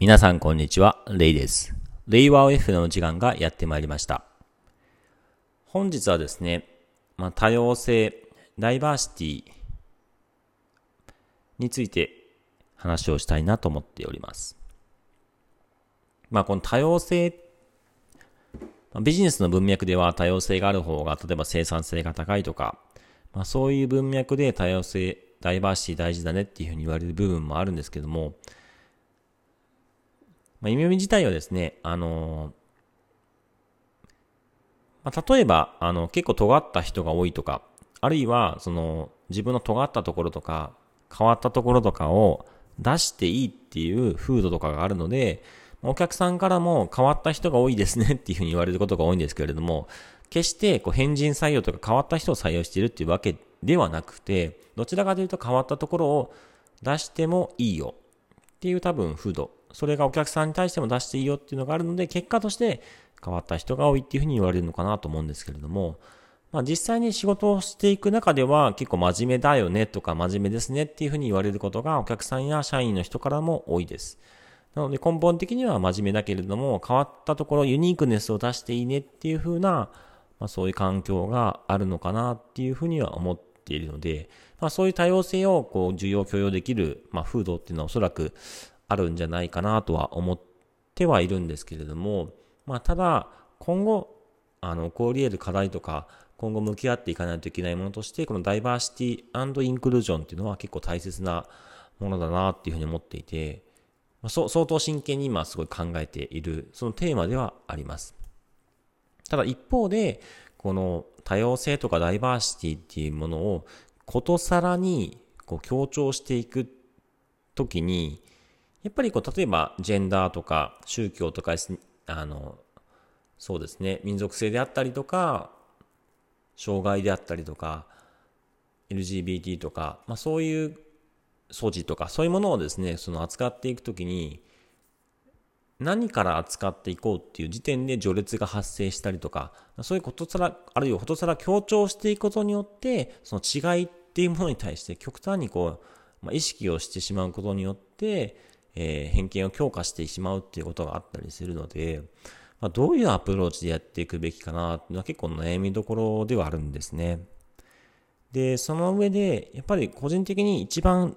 皆さんこんにちは、レイです。レイワー F の時間がやってまいりました。本日はですね、まあ、多様性、ダイバーシティについて話をしたいなと思っております。まあ、この多様性、ビジネスの文脈では多様性がある方が、例えば生産性が高いとか、まあ、そういう文脈で多様性、ダイバーシティ大事だねっていうふうに言われる部分もあるんですけども、まあ、意味自体はですね、あのまあ、例えば、あの、結構尖った人が多いとか、あるいは、その、自分の尖ったところとか、変わったところとかを出していいっていう風土とかがあるので、お客さんからも変わった人が多いですね っていうふうに言われることが多いんですけれども、決してこう変人採用とか変わった人を採用しているっていうわけではなくて、どちらかというと変わったところを出してもいいよっていう多分風土それがお客さんに対しても出していいよっていうのがあるので、結果として変わった人が多いっていうふうに言われるのかなと思うんですけれども、まあ実際に仕事をしていく中では結構真面目だよねとか真面目ですねっていうふうに言われることがお客さんや社員の人からも多いです。なので根本的には真面目だけれども変わったところユニークネスを出していいねっていうふうな、まあ、そういう環境があるのかなっていうふうには思っているので、まあ、そういう多様性をこう需要許容できる、まあ、風土っていうのはおそらくあるんじゃないかなとは思ってはいるんですけれども、まあ、ただ、今後、あの、起こり得る課題とか、今後向き合っていかないといけないものとして、このダイバーシティインクルージョンっていうのは結構大切なものだなっていうふうに思っていて、まあ、相当真剣に今すごい考えている、そのテーマではあります。ただ一方で、この多様性とかダイバーシティっていうものをことさらにこう強調していくときに、やっぱりこう、例えば、ジェンダーとか、宗教とか、あの、そうですね、民族性であったりとか、障害であったりとか、LGBT とか、まあそういう素地とか、そういうものをですね、その扱っていくときに、何から扱っていこうっていう時点で序列が発生したりとか、そういうことさら、あるいはことさら強調していくことによって、その違いっていうものに対して極端にこう、まあ、意識をしてしまうことによって、えー、偏見を強化してしまうっていうことがあったりするので、まあ、どういうアプローチでやっていくべきかなっていうのは結構悩みどころではあるんですね。で、その上で、やっぱり個人的に一番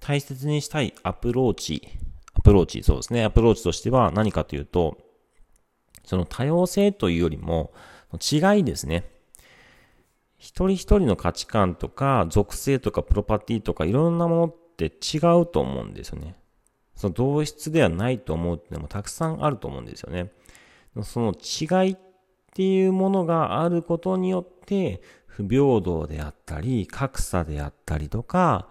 大切にしたいアプローチ、アプローチ、そうですね、アプローチとしては何かというと、その多様性というよりも、違いですね。一人一人の価値観とか、属性とか、プロパティとか、いろんなものって違うと思うんですよね。その同質ではないと思うってのもたくさんあると思うんですよね。その違いっていうものがあることによって、不平等であったり、格差であったりとか、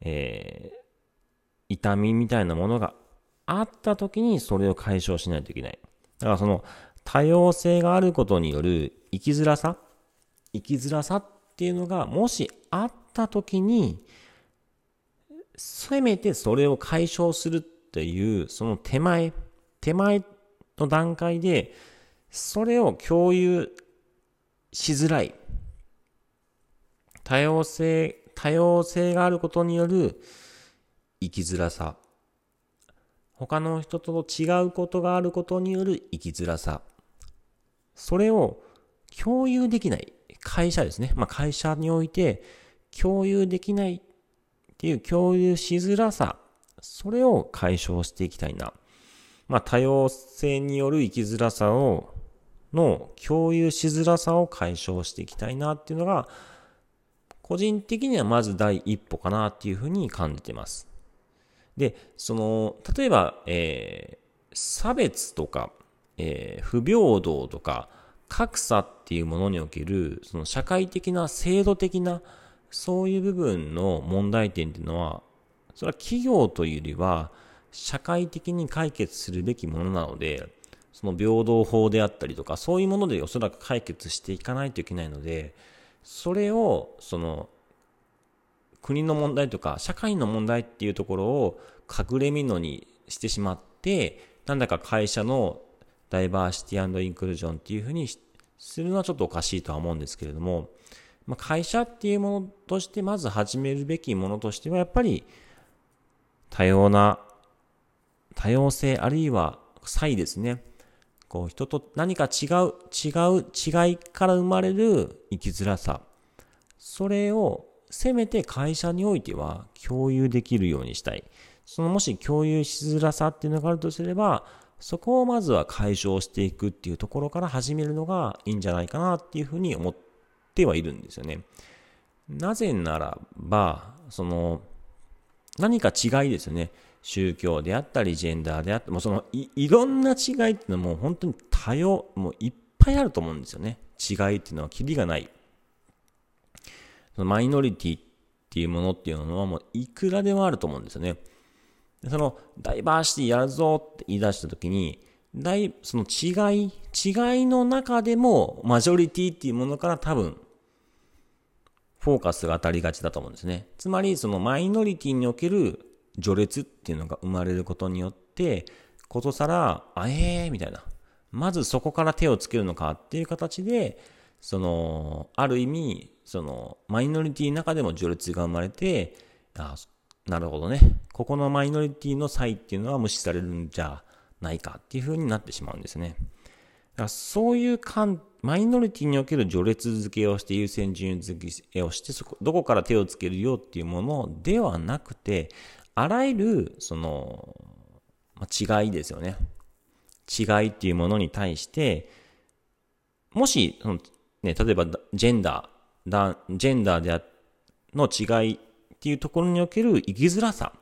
えー、痛みみたいなものがあった時にそれを解消しないといけない。だからその多様性があることによる生きづらさ生きづらさっていうのがもしあった時に、せめてそれを解消するっていう、その手前、手前の段階で、それを共有しづらい。多様性、多様性があることによる生きづらさ。他の人と違うことがあることによる生きづらさ。それを共有できない。会社ですね。まあ会社において共有できないていう共有しづらさ、それを解消していきたいな。まあ、多様性による生きづらさを、の共有しづらさを解消していきたいなっていうのが、個人的にはまず第一歩かなっていうふうに感じてます。で、その、例えば、えー、差別とか、えー、不平等とか、格差っていうものにおける、その社会的な制度的なそういう部分の問題点っていうのは、それは企業というよりは、社会的に解決するべきものなので、その平等法であったりとか、そういうものでおそらく解決していかないといけないので、それを、その、国の問題とか、社会の問題っていうところを隠れみのにしてしまって、なんだか会社のダイバーシティインクルージョンっていうふうにするのはちょっとおかしいとは思うんですけれども、まあ、会社っていうものとしてまず始めるべきものとしてはやっぱり多様な多様性あるいは差異ですね。こう人と何か違う、違う、違いから生まれる生きづらさ。それをせめて会社においては共有できるようにしたい。そのもし共有しづらさっていうのがあるとすれば、そこをまずは解消していくっていうところから始めるのがいいんじゃないかなっていうふうに思っててはいるんですよね。なぜならば、その、何か違いですよね。宗教であったり、ジェンダーであったり、もうそのい、いろんな違いっていうのはもう本当に多様、もういっぱいあると思うんですよね。違いっていうのはキリがない。そのマイノリティっていうものっていうのはもういくらでもあると思うんですよね。そのダイバーシティやるぞって言い出したときに、大、その違い、違いの中でもマジョリティっていうものから多分、フォーカスが当たりがちだと思うんですね。つまり、そのマイノリティにおける序列っていうのが生まれることによって、ことさら、あえーみたいな。まずそこから手をつけるのかっていう形で、その、ある意味、その、マイノリティの中でも序列が生まれて、あなるほどね。ここのマイノリティの差異っていうのは無視されるんじゃないかっていう風になってしまうんですね。だからそういう感、マイノリティにおける序列付けをして優先順位付けをして、そこ、どこから手をつけるよっていうものではなくて、あらゆる、その、ま、違いですよね。違いっていうものに対して、もし、そのね、例えば、ジェンダー、だジェンダーであの違いっていうところにおける生きづらさ、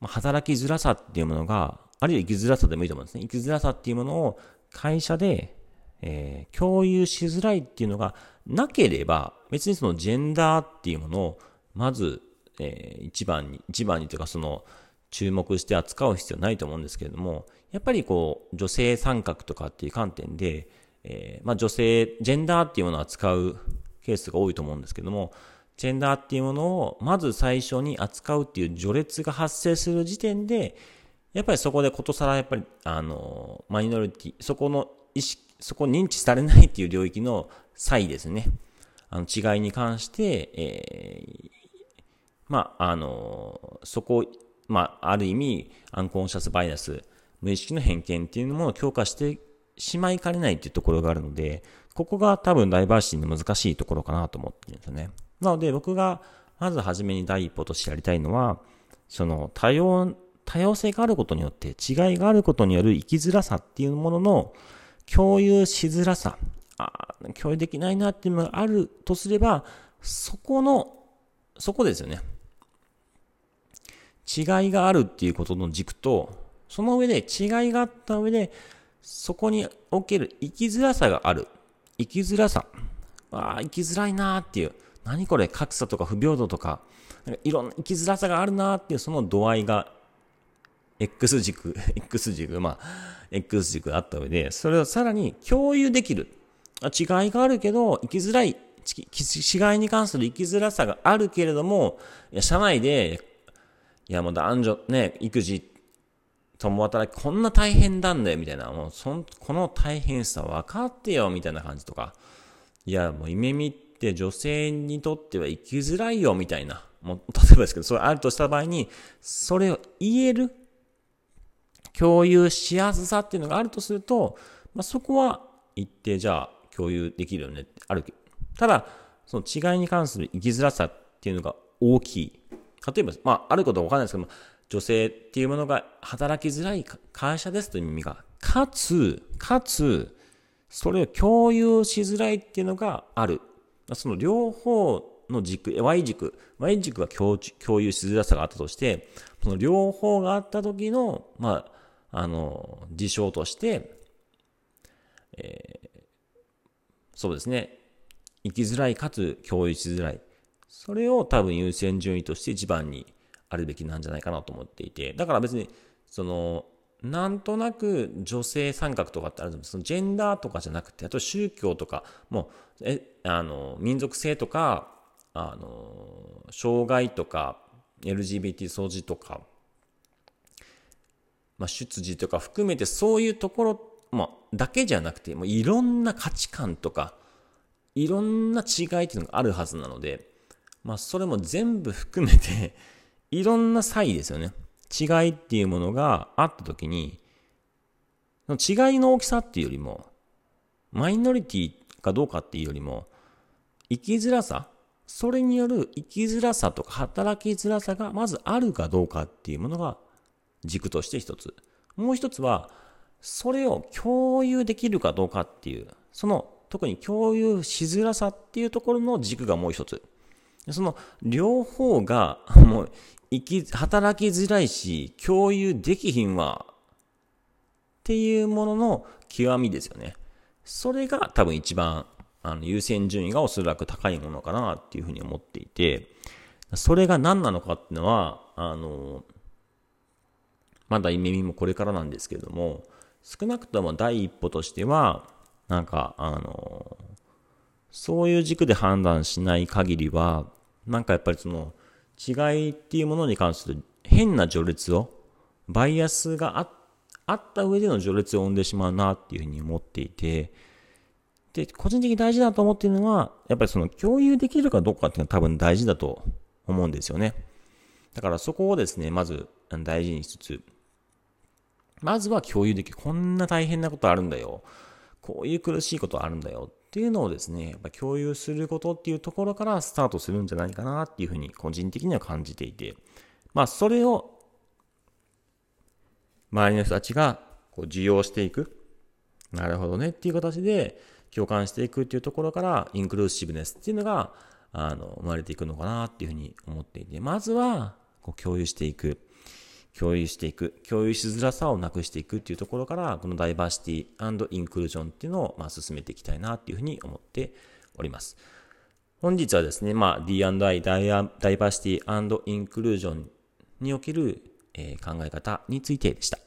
ま、働きづらさっていうものが、あるいは生きづらさでもいいと思うんですね。生きづらさっていうものを会社で、えー、共有しづらいっていうのがなければ、別にそのジェンダーっていうものを、まず、えー、一番に、一番にというかその、注目して扱う必要ないと思うんですけれども、やっぱりこう、女性参画とかっていう観点で、えー、まあ女性、ジェンダーっていうものを扱うケースが多いと思うんですけども、ジェンダーっていうものをまず最初に扱うっていう序列が発生する時点で、やっぱりそこでことさらやっぱり、あの、マイノリティ、そこの意識、そこ認知されないっていう領域の差異ですね。あの違いに関して、えー、まあ、あの、そこ、まあ、ある意味、アンコンシャスバイアス、無意識の偏見っていうものを強化してしまいかねないっていうところがあるので、ここが多分ダイバーシティの難しいところかなと思ってるんですよね。なので僕がまず初めに第一歩としてやりたいのは、その多様、多様性があることによって、違いがあることによる生きづらさっていうものの共有しづらさ、あ共有できないなっていうのがあるとすれば、そこの、そこですよね。違いがあるっていうことの軸と、その上で違いがあった上で、そこにおける生きづらさがある。生きづらさ。ああ、生きづらいなーっていう。何これ格差とか不平等とか、なんかいろんな生きづらさがあるなーっていうその度合いが X 軸、X 軸、まあ、X 軸があった上で、それをさらに共有できる。違いがあるけど、生きづらい、違いに関する生きづらさがあるけれども、社内で、いや、もう男女、ね、育児、共働き、こんな大変なんだよ、みたいな、もう、そん、この大変さ分かってよ、みたいな感じとか、いや、もう、夢見って女性にとっては生きづらいよみたいな、もう例えばですけど、それあるとした場合に、それを言える、共有しやすさっていうのがあるとすると、まあ、そこは一定じゃあ共有できるよねってあるけど、ただ、その違いに関する生きづらさっていうのが大きい。例えば、まあ、あることはわかんないですけども、女性っていうものが働きづらい会社ですという意味が、かつ、かつ、それを共有しづらいっていうのがある。その両方の軸、Y 軸、Y 軸は共共有しづらさがあったとして、その両方があった時の、まあ、あの、事象として、えー、そうですね、生きづらいかつ共有しづらい。それを多分優先順位として一番にあるべきなんじゃないかなと思っていて、だから別に、その、なんとなく女性参画とかってあるんですそのジェンダーとかじゃなくて、あと宗教とか、もう、え、あの、民族性とか、あの、障害とか、LGBT 掃除とか、まあ、出自とか含めてそういうところ、まあ、だけじゃなくて、もういろんな価値観とか、いろんな違いっていうのがあるはずなので、まあ、それも全部含めていろんな差異ですよね。違いっていうものがあったときに、違いの大きさっていうよりも、マイノリティかどうかっていうよりも、生きづらさ、それによる生きづらさとか働きづらさがまずあるかどうかっていうものが軸として一つ。もう一つは、それを共有できるかどうかっていう、その特に共有しづらさっていうところの軸がもう一つ。その両方が もう生き、働きづらいし、共有できひんわっていうものの極みですよね。それが多分一番あの優先順位がおそらく高いものかなっていうふうに思っていて、それが何なのかっていうのは、あの、まだ夢見もこれからなんですけれども、少なくとも第一歩としては、なんか、あの、そういう軸で判断しない限りは、なんかやっぱりその違いっていうものに関する変な序列を、バイアスがああった上での序列を生んでしまうなっていうふうに思っていて、で、個人的に大事だと思っているのは、やっぱりその共有できるかどうかっていうのは多分大事だと思うんですよね。だからそこをですね、まず大事にしつつ、まずは共有できる。こんな大変なことあるんだよ。こういう苦しいことあるんだよっていうのをですね、やっぱ共有することっていうところからスタートするんじゃないかなっていうふうに個人的には感じていて、まあそれを周りの人たちがこう受容していく。なるほどねっていう形で共感していくっていうところからインクルーシブネスっていうのがあの生まれていくのかなっていうふうに思っていて、まずはこう共有していく。共有していく、共有しづらさをなくしていくっていうところから、このダイバーシティインクルージョンっていうのを、まあ、進めていきたいなっていうふうに思っております。本日はですね、まあ、D&I ダイダイバーシティインクルージョンにおける、えー、考え方についてでした。